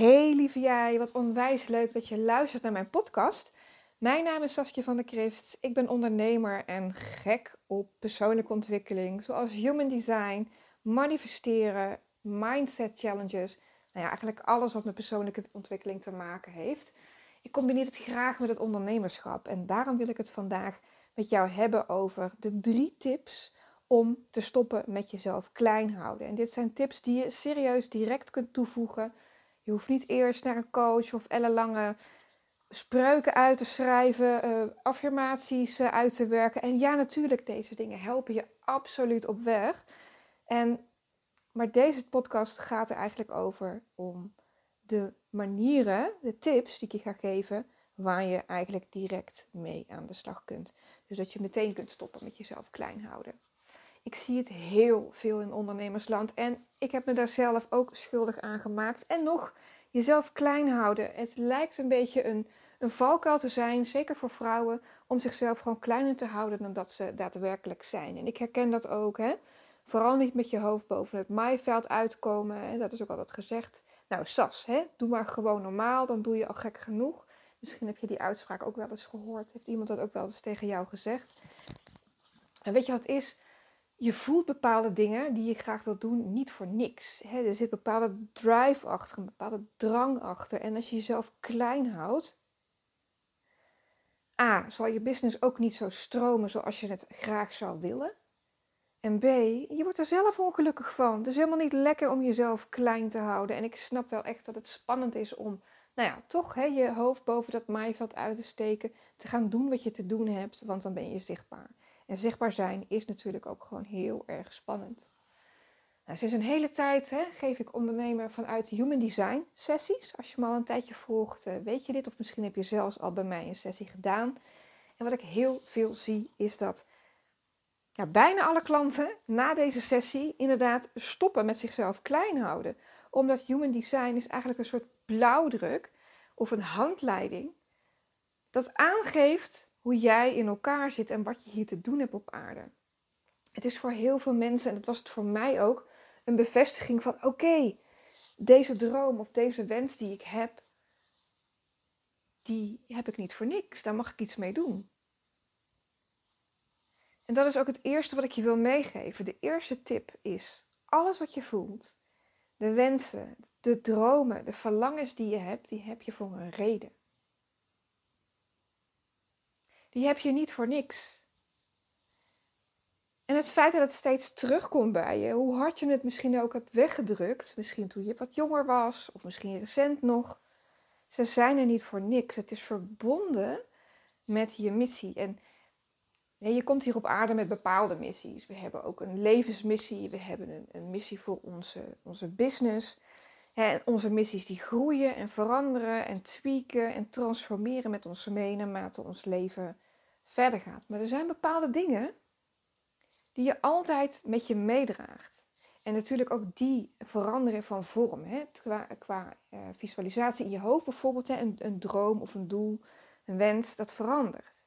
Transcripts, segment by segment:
Hey lieve jij, wat onwijs leuk dat je luistert naar mijn podcast. Mijn naam is Saskia van der Krift. Ik ben ondernemer en gek op persoonlijke ontwikkeling, zoals human design, manifesteren, mindset challenges. Nou ja, eigenlijk alles wat met persoonlijke ontwikkeling te maken heeft. Ik combineer het graag met het ondernemerschap en daarom wil ik het vandaag met jou hebben over de drie tips om te stoppen met jezelf klein houden. En dit zijn tips die je serieus direct kunt toevoegen je hoeft niet eerst naar een coach of ellenlange spreuken uit te schrijven, uh, affirmaties uh, uit te werken. En ja, natuurlijk, deze dingen helpen je absoluut op weg. En, maar deze podcast gaat er eigenlijk over om de manieren, de tips die ik je ga geven, waar je eigenlijk direct mee aan de slag kunt. Dus dat je meteen kunt stoppen met jezelf klein houden. Ik zie het heel veel in ondernemersland en ik heb me daar zelf ook schuldig aan gemaakt. En nog, jezelf klein houden. Het lijkt een beetje een, een valkuil te zijn, zeker voor vrouwen, om zichzelf gewoon kleiner te houden dan dat ze daadwerkelijk zijn. En ik herken dat ook, hè. Vooral niet met je hoofd boven het maaiveld uitkomen. Hè? Dat is ook altijd gezegd. Nou, Sas, hè? doe maar gewoon normaal, dan doe je al gek genoeg. Misschien heb je die uitspraak ook wel eens gehoord. Heeft iemand dat ook wel eens tegen jou gezegd? En weet je wat is? Je voelt bepaalde dingen die je graag wilt doen niet voor niks. er zit bepaalde drive achter, een bepaalde drang achter. En als je jezelf klein houdt, A, zal je business ook niet zo stromen zoals je het graag zou willen. En B, je wordt er zelf ongelukkig van. Het is helemaal niet lekker om jezelf klein te houden. En ik snap wel echt dat het spannend is om, nou ja, toch je hoofd boven dat maaiveld uit te steken. Te gaan doen wat je te doen hebt, want dan ben je zichtbaar. En zichtbaar zijn is natuurlijk ook gewoon heel erg spannend. Nou, sinds een hele tijd hè, geef ik ondernemer vanuit Human Design sessies. Als je me al een tijdje volgt, eh, weet je dit. Of misschien heb je zelfs al bij mij een sessie gedaan. En wat ik heel veel zie is dat ja, bijna alle klanten na deze sessie inderdaad stoppen met zichzelf klein houden. Omdat Human Design is eigenlijk een soort blauwdruk of een handleiding dat aangeeft hoe jij in elkaar zit en wat je hier te doen hebt op aarde. Het is voor heel veel mensen, en dat was het voor mij ook, een bevestiging van: oké, deze droom of deze wens die ik heb, die heb ik niet voor niks. Daar mag ik iets mee doen. En dat is ook het eerste wat ik je wil meegeven. De eerste tip is: alles wat je voelt, de wensen, de dromen, de verlangens die je hebt, die heb je voor een reden die heb je niet voor niks. En het feit dat het steeds terugkomt bij je, hoe hard je het misschien ook hebt weggedrukt, misschien toen je wat jonger was of misschien recent nog, ze zijn er niet voor niks. Het is verbonden met je missie. En je komt hier op aarde met bepaalde missies. We hebben ook een levensmissie, we hebben een, een missie voor onze, onze business. Onze missies die groeien en veranderen en tweaken en transformeren met ons mee naarmate ons leven verder gaat. Maar er zijn bepaalde dingen die je altijd met je meedraagt. En natuurlijk ook die veranderen van vorm. Hè? Qua, uh, visualisatie in je hoofd bijvoorbeeld, hè? Een, een droom of een doel, een wens, dat verandert.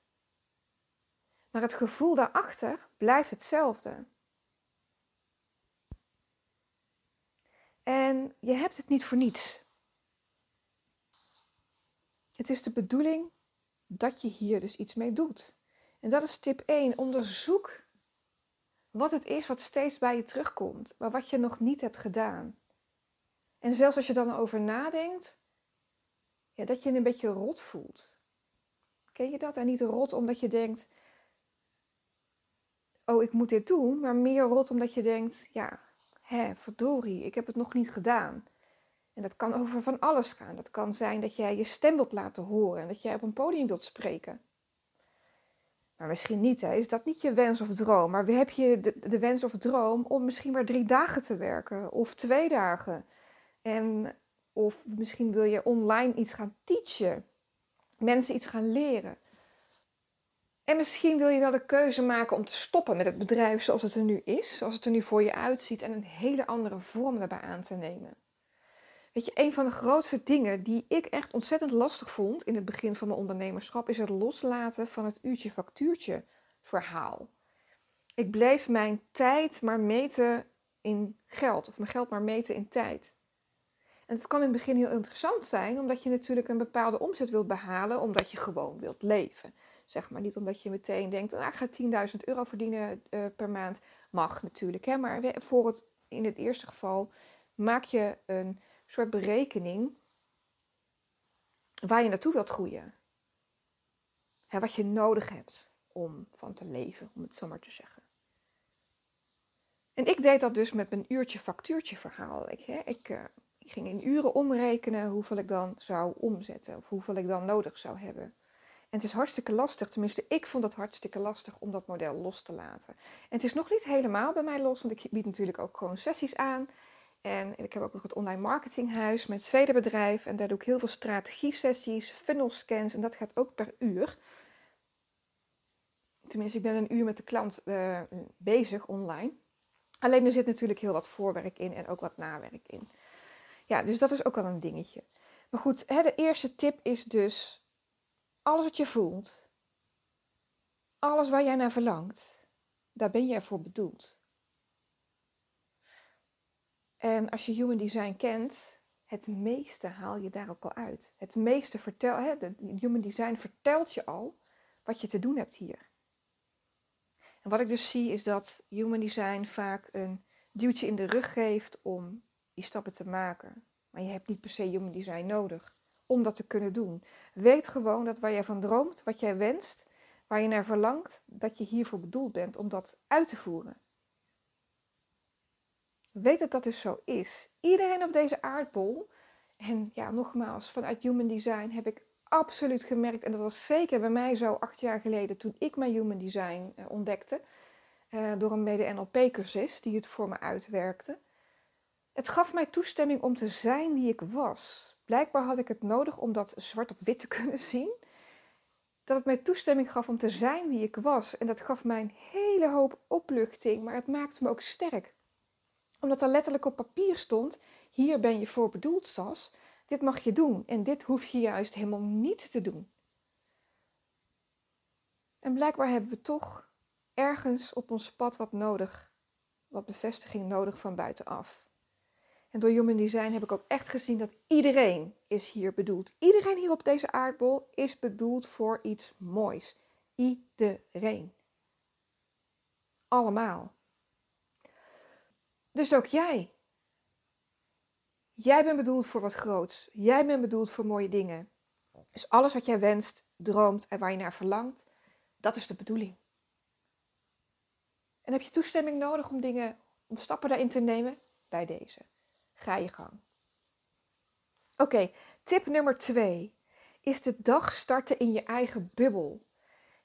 Maar het gevoel daarachter blijft hetzelfde. En je hebt het niet voor niets. Het is de bedoeling dat je hier dus iets mee doet. En dat is tip 1. Onderzoek wat het is wat steeds bij je terugkomt, maar wat je nog niet hebt gedaan. En zelfs als je dan over nadenkt, ja, dat je een beetje rot voelt. Ken je dat? En niet rot omdat je denkt, oh ik moet dit doen, maar meer rot omdat je denkt, ja, hè, verdorie, ik heb het nog niet gedaan. En dat kan over van alles gaan. Dat kan zijn dat jij je stem wilt laten horen en dat jij op een podium wilt spreken. Maar misschien niet, hè? is dat niet je wens of droom. Maar heb je de, de wens of droom om misschien maar drie dagen te werken of twee dagen. En, of misschien wil je online iets gaan teachen, mensen iets gaan leren. En misschien wil je wel de keuze maken om te stoppen met het bedrijf zoals het er nu is, zoals het er nu voor je uitziet en een hele andere vorm daarbij aan te nemen. Weet je, een van de grootste dingen die ik echt ontzettend lastig vond in het begin van mijn ondernemerschap is het loslaten van het uurtje-factuurtje verhaal. Ik bleef mijn tijd maar meten in geld of mijn geld maar meten in tijd. En het kan in het begin heel interessant zijn, omdat je natuurlijk een bepaalde omzet wilt behalen, omdat je gewoon wilt leven. Zeg maar niet omdat je meteen denkt, ah, ik ga 10.000 euro verdienen uh, per maand. Mag natuurlijk, hè? maar voor het, in het eerste geval maak je een soort berekening waar je naartoe wilt groeien. Hè, wat je nodig hebt om van te leven, om het zo maar te zeggen. En ik deed dat dus met mijn uurtje factuurtje verhaal. Ik, hè, ik, uh, ik ging in uren omrekenen hoeveel ik dan zou omzetten of hoeveel ik dan nodig zou hebben. En het is hartstikke lastig, tenminste ik vond het hartstikke lastig om dat model los te laten. En het is nog niet helemaal bij mij los, want ik bied natuurlijk ook gewoon sessies aan. En ik heb ook nog het online marketinghuis, mijn tweede bedrijf. En daar doe ik heel veel strategie-sessies, funnel scans en dat gaat ook per uur. Tenminste, ik ben een uur met de klant uh, bezig online. Alleen er zit natuurlijk heel wat voorwerk in en ook wat nawerk in. Ja, dus dat is ook wel een dingetje. Maar goed, hè, de eerste tip is dus alles wat je voelt, alles waar jij naar verlangt, daar ben jij voor bedoeld. En als je human design kent, het meeste haal je daar ook al uit. Het meeste vertel, hè, human design vertelt je al wat je te doen hebt hier. En wat ik dus zie is dat human design vaak een duwtje in de rug geeft om die stappen te maken. Maar je hebt niet per se human design nodig om dat te kunnen doen. Weet gewoon dat waar jij van droomt, wat jij wenst, waar je naar verlangt, dat je hiervoor bedoeld bent om dat uit te voeren. Weet dat dat dus zo is. Iedereen op deze aardbol, en ja, nogmaals, vanuit Human Design heb ik absoluut gemerkt, en dat was zeker bij mij zo acht jaar geleden toen ik mijn Human Design uh, ontdekte, uh, door een mede-NLP-cursus die het voor me uitwerkte. Het gaf mij toestemming om te zijn wie ik was. Blijkbaar had ik het nodig om dat zwart op wit te kunnen zien. Dat het mij toestemming gaf om te zijn wie ik was. En dat gaf mij een hele hoop opluchting, maar het maakte me ook sterk. Omdat er letterlijk op papier stond: hier ben je voor bedoeld, Sas. Dit mag je doen en dit hoef je juist helemaal niet te doen. En blijkbaar hebben we toch ergens op ons pad wat nodig, wat bevestiging nodig van buitenaf. En door Human Design heb ik ook echt gezien dat iedereen is hier bedoeld. Iedereen hier op deze aardbol is bedoeld voor iets moois. Iedereen. Allemaal. Dus ook jij. Jij bent bedoeld voor wat groots. Jij bent bedoeld voor mooie dingen. Dus alles wat jij wenst, droomt en waar je naar verlangt, dat is de bedoeling. En heb je toestemming nodig om dingen, om stappen daarin te nemen? Bij deze. Ga je gang. Oké, tip nummer twee is de dag starten in je eigen bubbel.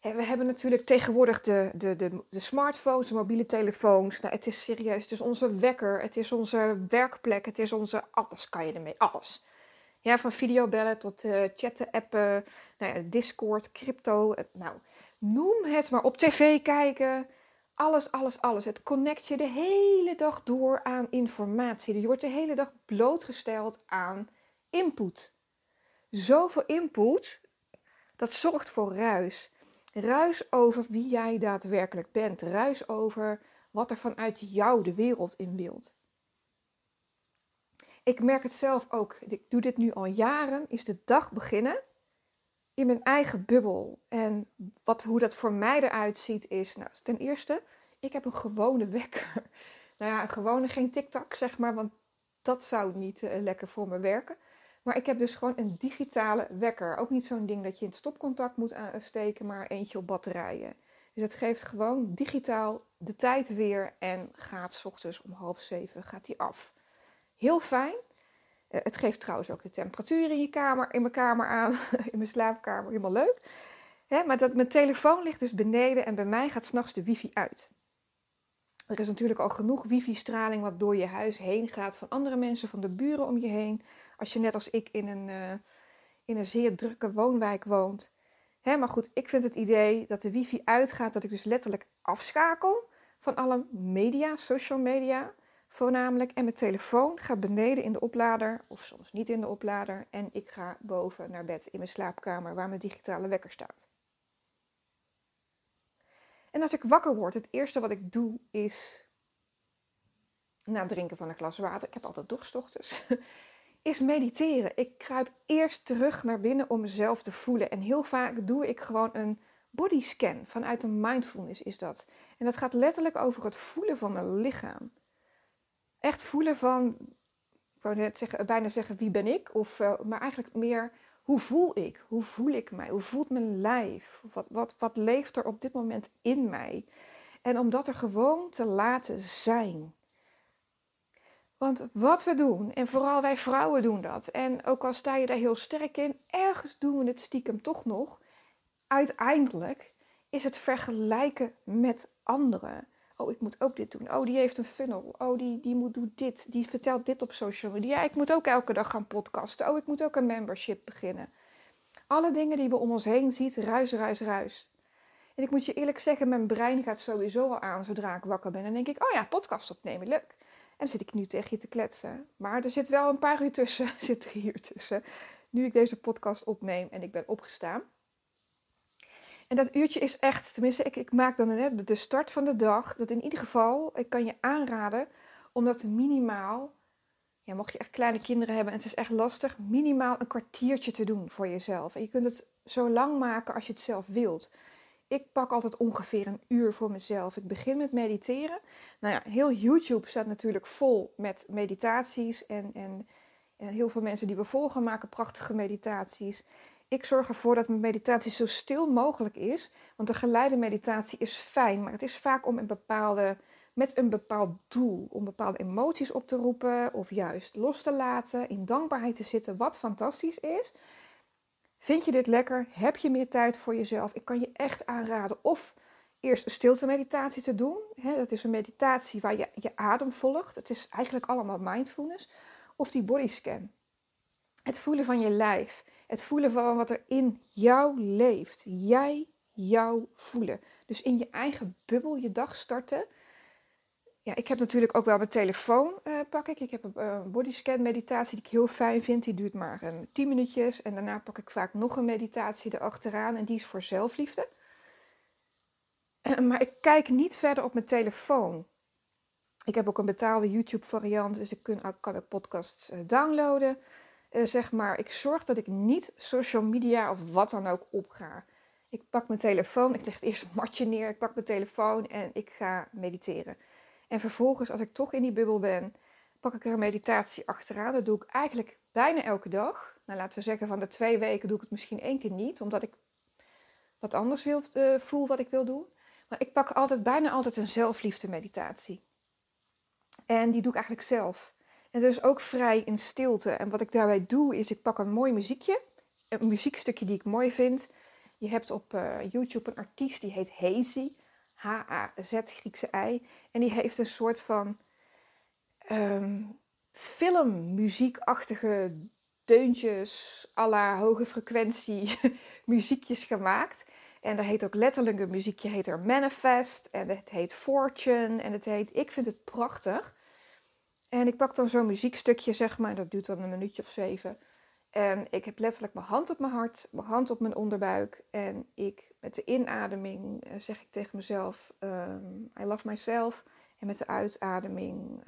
We hebben natuurlijk tegenwoordig de, de, de, de smartphones, de mobiele telefoons. Nou, het is serieus, het is onze wekker, het is onze werkplek, het is onze... Alles kan je ermee, alles. Ja, van videobellen tot uh, chatten, appen, nou ja, Discord, crypto. Nou, noem het maar op tv kijken. Alles, alles, alles. Het connect je de hele dag door aan informatie. Je wordt de hele dag blootgesteld aan input. Zoveel input, dat zorgt voor ruis. Ruis over wie jij daadwerkelijk bent. Ruis over wat er vanuit jou de wereld in wilt. Ik merk het zelf ook. Ik doe dit nu al jaren. Is de dag beginnen in mijn eigen bubbel. En wat, hoe dat voor mij eruit ziet is, nou, ten eerste, ik heb een gewone wekker. Nou ja, een gewone, geen TikTok zeg maar, want dat zou niet uh, lekker voor me werken. Maar ik heb dus gewoon een digitale wekker. Ook niet zo'n ding dat je in het stopcontact moet aansteken, maar eentje op batterijen. Dus het geeft gewoon digitaal de tijd weer en gaat s ochtends om half zeven gaat die af. Heel fijn. Eh, het geeft trouwens ook de temperatuur in je kamer, in mijn kamer aan, in mijn slaapkamer, helemaal leuk. maar dat, mijn telefoon ligt dus beneden en bij mij gaat s'nachts de wifi uit. Er is natuurlijk al genoeg wifi-straling wat door je huis heen gaat van andere mensen, van de buren om je heen. Als je net als ik in een, uh, in een zeer drukke woonwijk woont. Maar goed, ik vind het idee dat de wifi uitgaat, dat ik dus letterlijk afschakel van alle media, social media voornamelijk. En mijn telefoon gaat beneden in de oplader, of soms niet in de oplader. En ik ga boven naar bed in mijn slaapkamer waar mijn digitale wekker staat. En als ik wakker word, het eerste wat ik doe is, na het drinken van een glas water, ik heb altijd dorstochters, is mediteren. Ik kruip eerst terug naar binnen om mezelf te voelen. En heel vaak doe ik gewoon een bodyscan. Vanuit een mindfulness is dat. En dat gaat letterlijk over het voelen van mijn lichaam. Echt voelen van, ik wou net zeggen, bijna zeggen wie ben ik? Of, uh, maar eigenlijk meer hoe voel ik? Hoe voel ik mij? Hoe voelt mijn lijf? Wat, wat, wat leeft er op dit moment in mij? En om dat er gewoon te laten zijn. Want wat we doen, en vooral wij vrouwen doen dat, en ook al sta je daar heel sterk in, ergens doen we het stiekem toch nog. Uiteindelijk is het vergelijken met anderen. Oh, ik moet ook dit doen. Oh, die heeft een funnel. Oh, die, die moet doen dit. Die vertelt dit op social media. Ik moet ook elke dag gaan podcasten. Oh, ik moet ook een membership beginnen. Alle dingen die we om ons heen zien, ruis, ruis, ruis. En ik moet je eerlijk zeggen, mijn brein gaat sowieso al aan zodra ik wakker ben. En denk ik, oh ja, podcast opnemen, leuk. En dan zit ik nu tegen je te kletsen. Maar er zit wel een paar uur tussen, zit er hier tussen. Nu ik deze podcast opneem en ik ben opgestaan. En dat uurtje is echt, tenminste, ik, ik maak dan net de start van de dag. Dat in ieder geval, ik kan je aanraden om dat minimaal, ja, mocht je echt kleine kinderen hebben en het is echt lastig, minimaal een kwartiertje te doen voor jezelf. En je kunt het zo lang maken als je het zelf wilt. Ik pak altijd ongeveer een uur voor mezelf. Ik begin met mediteren. Nou ja, heel YouTube staat natuurlijk vol met meditaties. En, en, en heel veel mensen die we volgen maken prachtige meditaties. Ik zorg ervoor dat mijn meditatie zo stil mogelijk is. Want een geleide meditatie is fijn, maar het is vaak om een bepaalde, met een bepaald doel. Om bepaalde emoties op te roepen of juist los te laten, in dankbaarheid te zitten, wat fantastisch is. Vind je dit lekker? Heb je meer tijd voor jezelf? Ik kan je echt aanraden of eerst een stilte meditatie te doen. dat is een meditatie waar je je adem volgt. Het is eigenlijk allemaal mindfulness. Of die bodyscan. Het voelen van je lijf. Het voelen van wat er in jou leeft. Jij jou voelen. Dus in je eigen bubbel je dag starten. Ja, ik heb natuurlijk ook wel mijn telefoon uh, pak ik. Ik heb een uh, bodyscan meditatie die ik heel fijn vind. Die duurt maar uh, 10 minuutjes. En daarna pak ik vaak nog een meditatie erachteraan. En die is voor zelfliefde. Eh, maar ik kijk niet verder op mijn telefoon. Ik heb ook een betaalde YouTube variant. Dus ik kan, ook podcasts eh, downloaden. Eh, zeg maar, ik zorg dat ik niet social media of wat dan ook opga. Ik pak mijn telefoon, ik leg het eerst een matje neer, ik pak mijn telefoon en ik ga mediteren. En vervolgens, als ik toch in die bubbel ben, pak ik er een meditatie achteraan. Dat doe ik eigenlijk bijna elke dag. Nou, laten we zeggen, van de twee weken doe ik het misschien één keer niet, omdat ik wat anders wil, uh, voel wat ik wil doen. Maar ik pak altijd, bijna altijd een zelfliefde meditatie. En die doe ik eigenlijk zelf. En dus ook vrij in stilte. En wat ik daarbij doe, is ik pak een mooi muziekje. Een muziekstukje die ik mooi vind. Je hebt op uh, YouTube een artiest die heet Hazy. H-A-Z Griekse I. En die heeft een soort van um, filmmuziekachtige deuntjes, à la hoge frequentie muziekjes gemaakt. En daar heet ook letterlijk een muziekje, heet er Manifest. En het heet Fortune. En het heet, ik vind het prachtig. En ik pak dan zo'n muziekstukje, zeg maar, dat duurt dan een minuutje of zeven. En ik heb letterlijk mijn hand op mijn hart, mijn hand op mijn onderbuik. En ik, met de inademing eh, zeg ik tegen mezelf, um, I love myself. En met de uitademing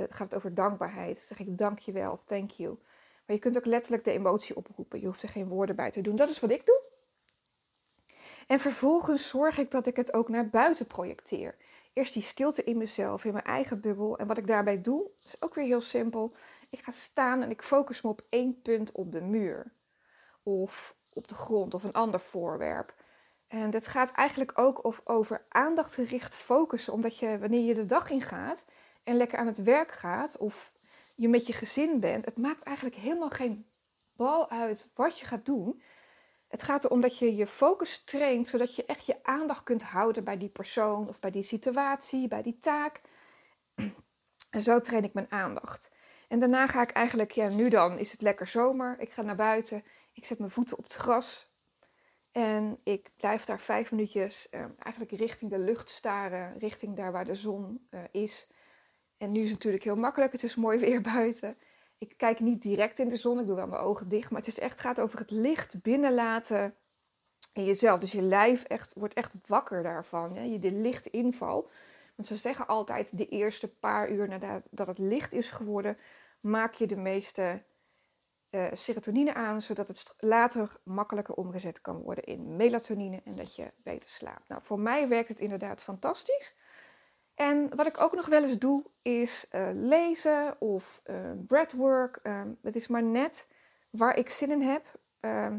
het gaat over dankbaarheid. zeg ik dankjewel of thank you. Maar je kunt ook letterlijk de emotie oproepen. Je hoeft er geen woorden bij te doen. Dat is wat ik doe. En vervolgens zorg ik dat ik het ook naar buiten projecteer eerst die stilte in mezelf, in mijn eigen bubbel. En wat ik daarbij doe, is ook weer heel simpel. Ik ga staan en ik focus me op één punt op de muur. Of op de grond of een ander voorwerp. En dit gaat eigenlijk ook over aandachtgericht focussen. Omdat je, wanneer je de dag ingaat en lekker aan het werk gaat, of je met je gezin bent, het maakt eigenlijk helemaal geen bal uit wat je gaat doen. Het gaat erom dat je je focus traint, zodat je echt je aandacht kunt houden bij die persoon of bij die situatie, bij die taak. En zo train ik mijn aandacht. En daarna ga ik eigenlijk, ja, nu dan is het lekker zomer. Ik ga naar buiten, ik zet mijn voeten op het gras. En ik blijf daar vijf minuutjes eh, eigenlijk richting de lucht staren, richting daar waar de zon uh, is. En nu is het natuurlijk heel makkelijk, het is mooi weer buiten ik kijk niet direct in de zon, ik doe wel mijn ogen dicht. Maar het is echt, gaat over het licht binnenlaten in jezelf. Dus je lijf echt, wordt echt wakker daarvan. Hè? Je de lichtinval. Want ze zeggen altijd de eerste paar uur nadat het licht is geworden, maak je de meeste uh, serotonine aan, zodat het later makkelijker omgezet kan worden in melatonine en dat je beter slaapt. Nou, voor mij werkt het inderdaad fantastisch. En wat ik ook nog wel eens doe, is uh, lezen of uh, breathwork. Ehm, het is maar net waar ik zin in heb. Ehm,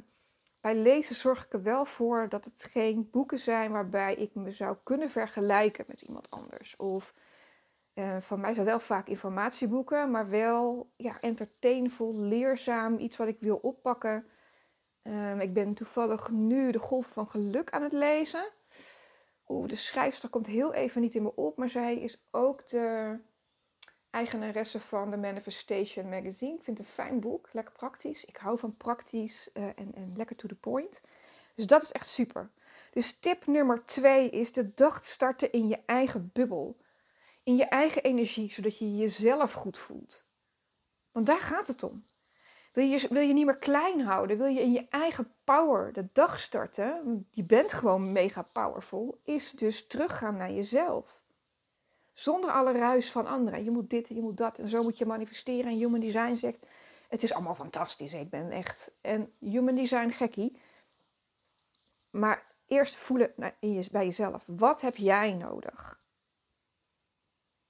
bij lezen zorg ik er wel voor dat het geen boeken zijn waarbij ik me zou kunnen vergelijken met iemand anders. Of uh, van mij zijn wel vaak informatieboeken, maar wel ja, entertainvol, leerzaam, iets wat ik wil oppakken. Um, ik ben toevallig nu de Golven van Geluk aan het lezen. Oeh, de schrijfster komt heel even niet in me op, maar zij is ook de eigenaresse van de Manifestation Magazine. Ik vind het een fijn boek, lekker praktisch. Ik hou van praktisch uh, en, en lekker to the point. Dus dat is echt super. Dus tip nummer twee is de dag starten in je eigen bubbel in je eigen energie, zodat je jezelf goed voelt. Want daar gaat het om. Wil je, wil je niet meer klein houden? Wil je in je eigen power de dag starten? Je bent gewoon mega powerful. Is dus teruggaan naar jezelf. Zonder alle ruis van anderen. Je moet dit je moet dat. En zo moet je manifesteren. En Human Design zegt: Het is allemaal fantastisch. Ik ben echt een Human Design gekkie. Maar eerst voelen bij jezelf. Wat heb jij nodig?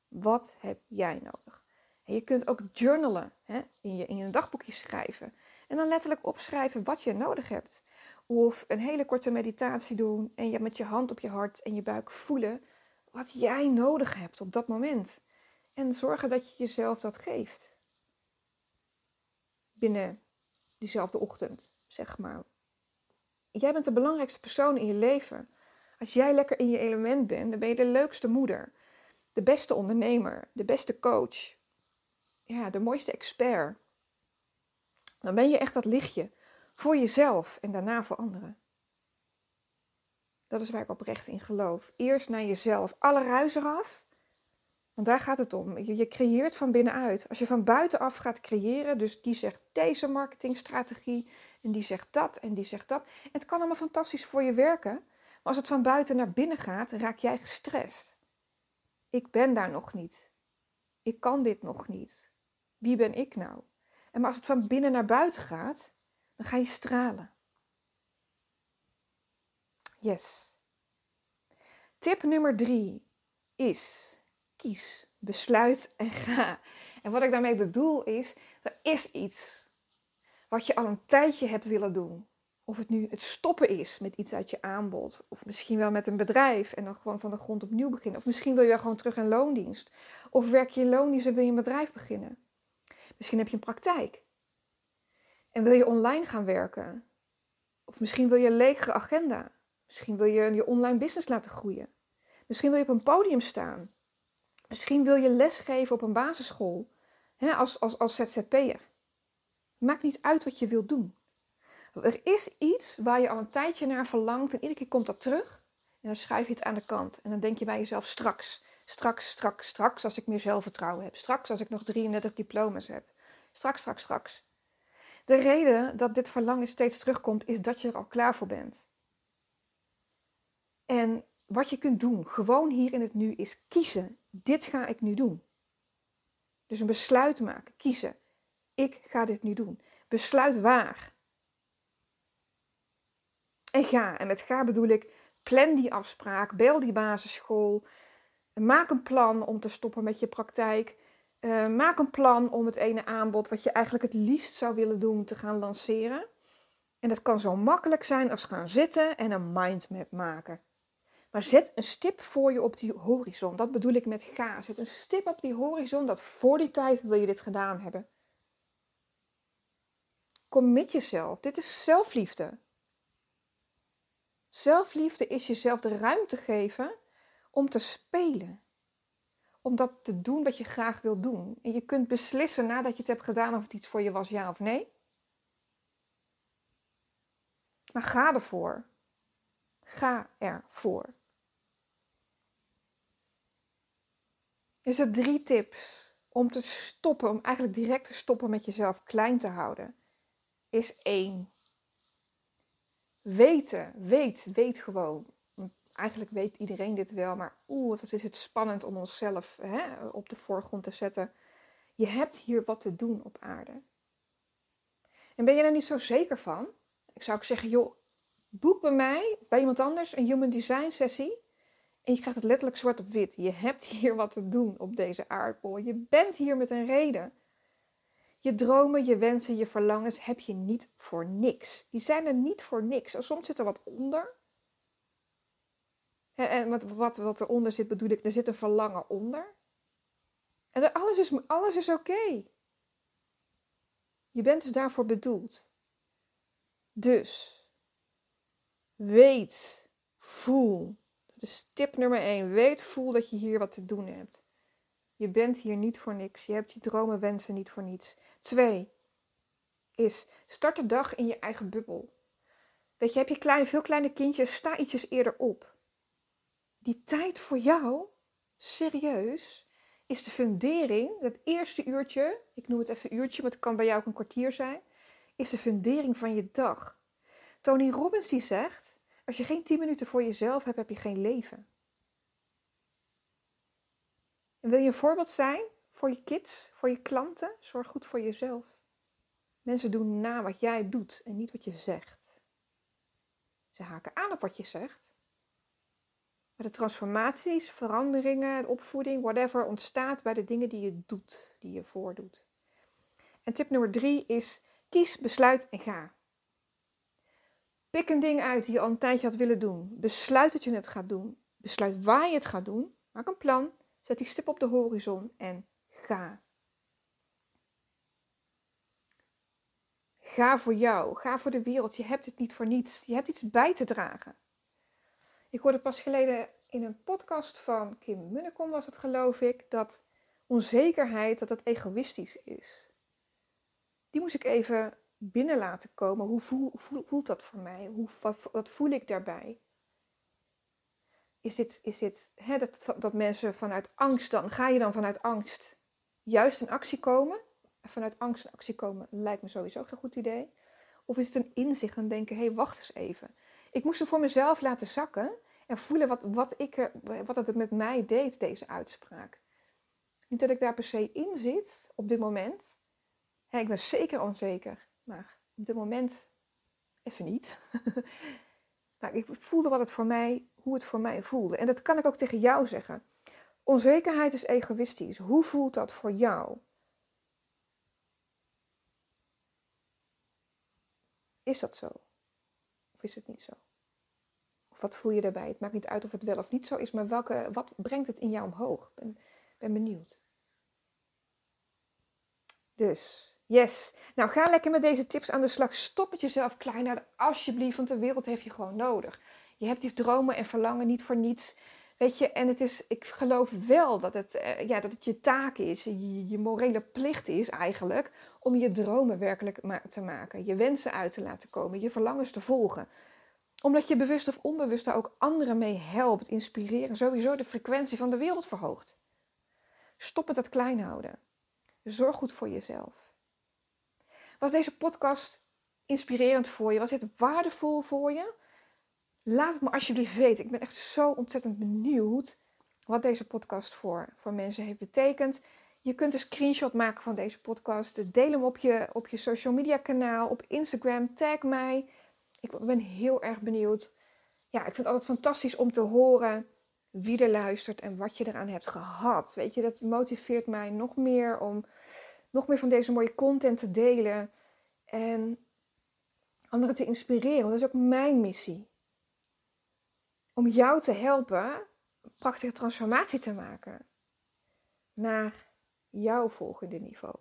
Wat heb jij nodig? En je kunt ook journalen, hè? In, je, in je dagboekje schrijven. En dan letterlijk opschrijven wat je nodig hebt. Of een hele korte meditatie doen en je met je hand op je hart en je buik voelen wat jij nodig hebt op dat moment. En zorgen dat je jezelf dat geeft. Binnen diezelfde ochtend, zeg maar. Jij bent de belangrijkste persoon in je leven. Als jij lekker in je element bent, dan ben je de leukste moeder de beste ondernemer, de beste coach, ja, de mooiste expert. Dan ben je echt dat lichtje voor jezelf en daarna voor anderen. Dat is waar ik oprecht in geloof. Eerst naar jezelf, alle ruis eraf. Want daar gaat het om. Je, creëert van binnenuit. Als je van buitenaf gaat creëren, dus die zegt deze marketingstrategie en die zegt dat en die zegt dat. het kan allemaal fantastisch voor je werken. Maar als het van buiten naar binnen gaat, raak jij gestrest ik ben daar nog niet. Ik kan dit nog niet. Wie ben ik nou? En maar als het van binnen naar buiten gaat, dan ga je stralen. Yes. Tip nummer drie is kies, besluit en ga. En wat ik daarmee bedoel is, er is iets wat je al een tijdje hebt willen doen. Of het nu het stoppen is met iets uit je aanbod. Of misschien wel met een bedrijf en dan gewoon van de grond opnieuw beginnen. Of misschien wil je wel gewoon terug in loondienst. Of werk je in loondienst en wil je een bedrijf beginnen. Misschien heb je een praktijk. En wil je online gaan werken. Of misschien wil je een legere agenda. Misschien wil je je online business laten groeien. Misschien wil je op een podium staan. Misschien wil je lesgeven op een basisschool. Hè, als, als, als ZZP'er. Maakt niet uit wat je wilt doen. Er is iets waar je al een tijdje naar verlangt en iedere keer komt dat terug. En dan schuif je het aan de kant. En dan denk je bij jezelf straks, straks, straks, straks als ik meer zelfvertrouwen heb. Straks als ik nog 33 diploma's heb. Straks, straks, straks. De reden dat dit verlangen steeds terugkomt is dat je er al klaar voor bent. En wat je kunt doen, gewoon hier in het nu, is kiezen. Dit ga ik nu doen. Dus een besluit maken, kiezen. Ik ga dit nu doen. Besluit waar. En ga. En met ga bedoel ik, plan die afspraak, bel die basisschool. Maak een plan om te stoppen met je praktijk. Uh, maak een plan om het ene aanbod wat je eigenlijk het liefst zou willen doen te gaan lanceren. En dat kan zo makkelijk zijn als gaan zitten en een mindmap maken. Maar zet een stip voor je op die horizon. Dat bedoel ik met ga. Zet een stip op die horizon dat voor die tijd wil je dit gedaan hebben. Commit jezelf. Dit is zelfliefde. Zelfliefde is jezelf de ruimte geven om te spelen. Om dat te doen wat je graag wil doen. En je kunt beslissen nadat je het hebt gedaan of het iets voor je was, ja of nee. Maar ga ervoor. Ga ervoor. Er zijn drie tips om te stoppen, om eigenlijk direct te stoppen met jezelf klein te houden. Is één weten, weet, weet gewoon. Eigenlijk weet iedereen dit wel, maar oeh, wat is het spannend om onszelf hè, op de voorgrond te zetten. Je hebt hier wat te doen op aarde. En ben je er niet zo zeker van? Ik zou ook zeggen, joh, boek bij mij, bij iemand anders, een human design sessie. En je krijgt het letterlijk zwart op wit. Je hebt hier wat te doen op deze aardbol. Je bent hier met een reden. Je dromen, je wensen, je verlangens heb je niet voor niks. Die zijn er niet voor niks. En soms zit er wat onder. En wat, wat, wat eronder zit, bedoel ik, er zit een verlangen onder. En alles is, alles is oké. Je bent dus daarvoor bedoeld. Dus, weet, voel. Dus tip nummer 1. Weet, voel dat je hier wat te doen hebt. Je bent hier niet voor niks. Je hebt je dromen, wensen niet voor niets. 2. Is start de dag in je eigen bubbel. Weet je, heb je kleine, veel kleine kindjes, sta ietsjes eerder op. Die tijd voor jou, serieus, is de fundering, het eerste uurtje, ik noem het even uurtje, maar het kan bij jou ook een kwartier zijn, is de fundering van je dag. Tony Robbins die zegt, als je geen 10 minuten voor jezelf hebt, heb je geen leven. En wil je een voorbeeld zijn voor je kids, voor je klanten? Zorg goed voor jezelf. Mensen doen na wat jij doet en niet wat je zegt. Ze haken aan op wat je zegt. Maar de transformaties, veranderingen, opvoeding, whatever, ontstaat bij de dingen die je doet, die je voordoet. En tip nummer drie is: kies, besluit en ga. Pik een ding uit die je al een tijdje had willen doen. Besluit dat je het gaat doen. Besluit waar je het gaat doen. Maak een plan. Zet die stip op de horizon en ga. Ga voor jou. Ga voor de wereld. Je hebt het niet voor niets. Je hebt iets bij te dragen. Ik hoorde pas geleden in een podcast van Kim Munnekom was het geloof ik, dat onzekerheid, dat het egoïstisch is. Die moest ik even binnen laten komen. Hoe voel, voelt dat voor mij? Hoe, wat, voel ik daarbij? Is dit, is dit hè, dat, dat mensen vanuit angst dan, ga je dan vanuit angst juist in actie komen? Vanuit angst in actie komen lijkt me sowieso geen goed idee. Of is het een inzicht en denken, hé, hey, wacht eens even. Ik moest er voor mezelf laten zakken en voelen wat, wat, ik, wat het met mij deed, deze uitspraak. Niet dat ik daar per se in zit op dit moment. ik ben zeker onzeker, maar op dit moment even niet. maar ik voelde wat het voor mij, hoe het voor mij voelde. En dat kan ik ook tegen jou zeggen. Onzekerheid is egoïstisch. Hoe voelt dat voor jou? Is dat zo? Of is het niet zo? Of wat voel je daarbij? Het maakt niet uit of het wel of niet zo is, maar welke, wat brengt het in jou omhoog? Ik ben, ben benieuwd. Dus, yes. Nou, ga lekker met deze tips aan de slag. Stop het jezelf klein houden, alsjeblieft, want de wereld heeft je gewoon nodig. Je hebt die dromen en verlangen niet voor niets. Weet je, en het is, ik geloof wel dat het, eh, ja, dat het je taak is, je, je morele plicht is eigenlijk, om je dromen werkelijk te maken. Je wensen uit te laten komen, je verlangens te volgen omdat je bewust of onbewust daar ook anderen mee helpt, inspireren, sowieso de frequentie van de wereld verhoogt. Stop met dat klein houden. Zorg goed voor jezelf. Was deze podcast inspirerend voor je? Was dit waardevol voor je? Laat het me alsjeblieft weten. Ik ben echt zo ontzettend benieuwd wat deze podcast voor, voor mensen heeft betekend. Je kunt een screenshot maken van deze podcast. Deel hem op je, op je social media kanaal, op Instagram. Tag mij. Ik ben heel erg benieuwd. Ja, ik vind het altijd fantastisch om te horen wie er luistert en wat je eraan hebt gehad. Weet je, dat motiveert mij nog meer om nog meer van deze mooie content te delen en anderen te inspireren. Dat is ook mijn missie. Om jou te helpen prachtige transformatie te maken naar jouw volgende niveau.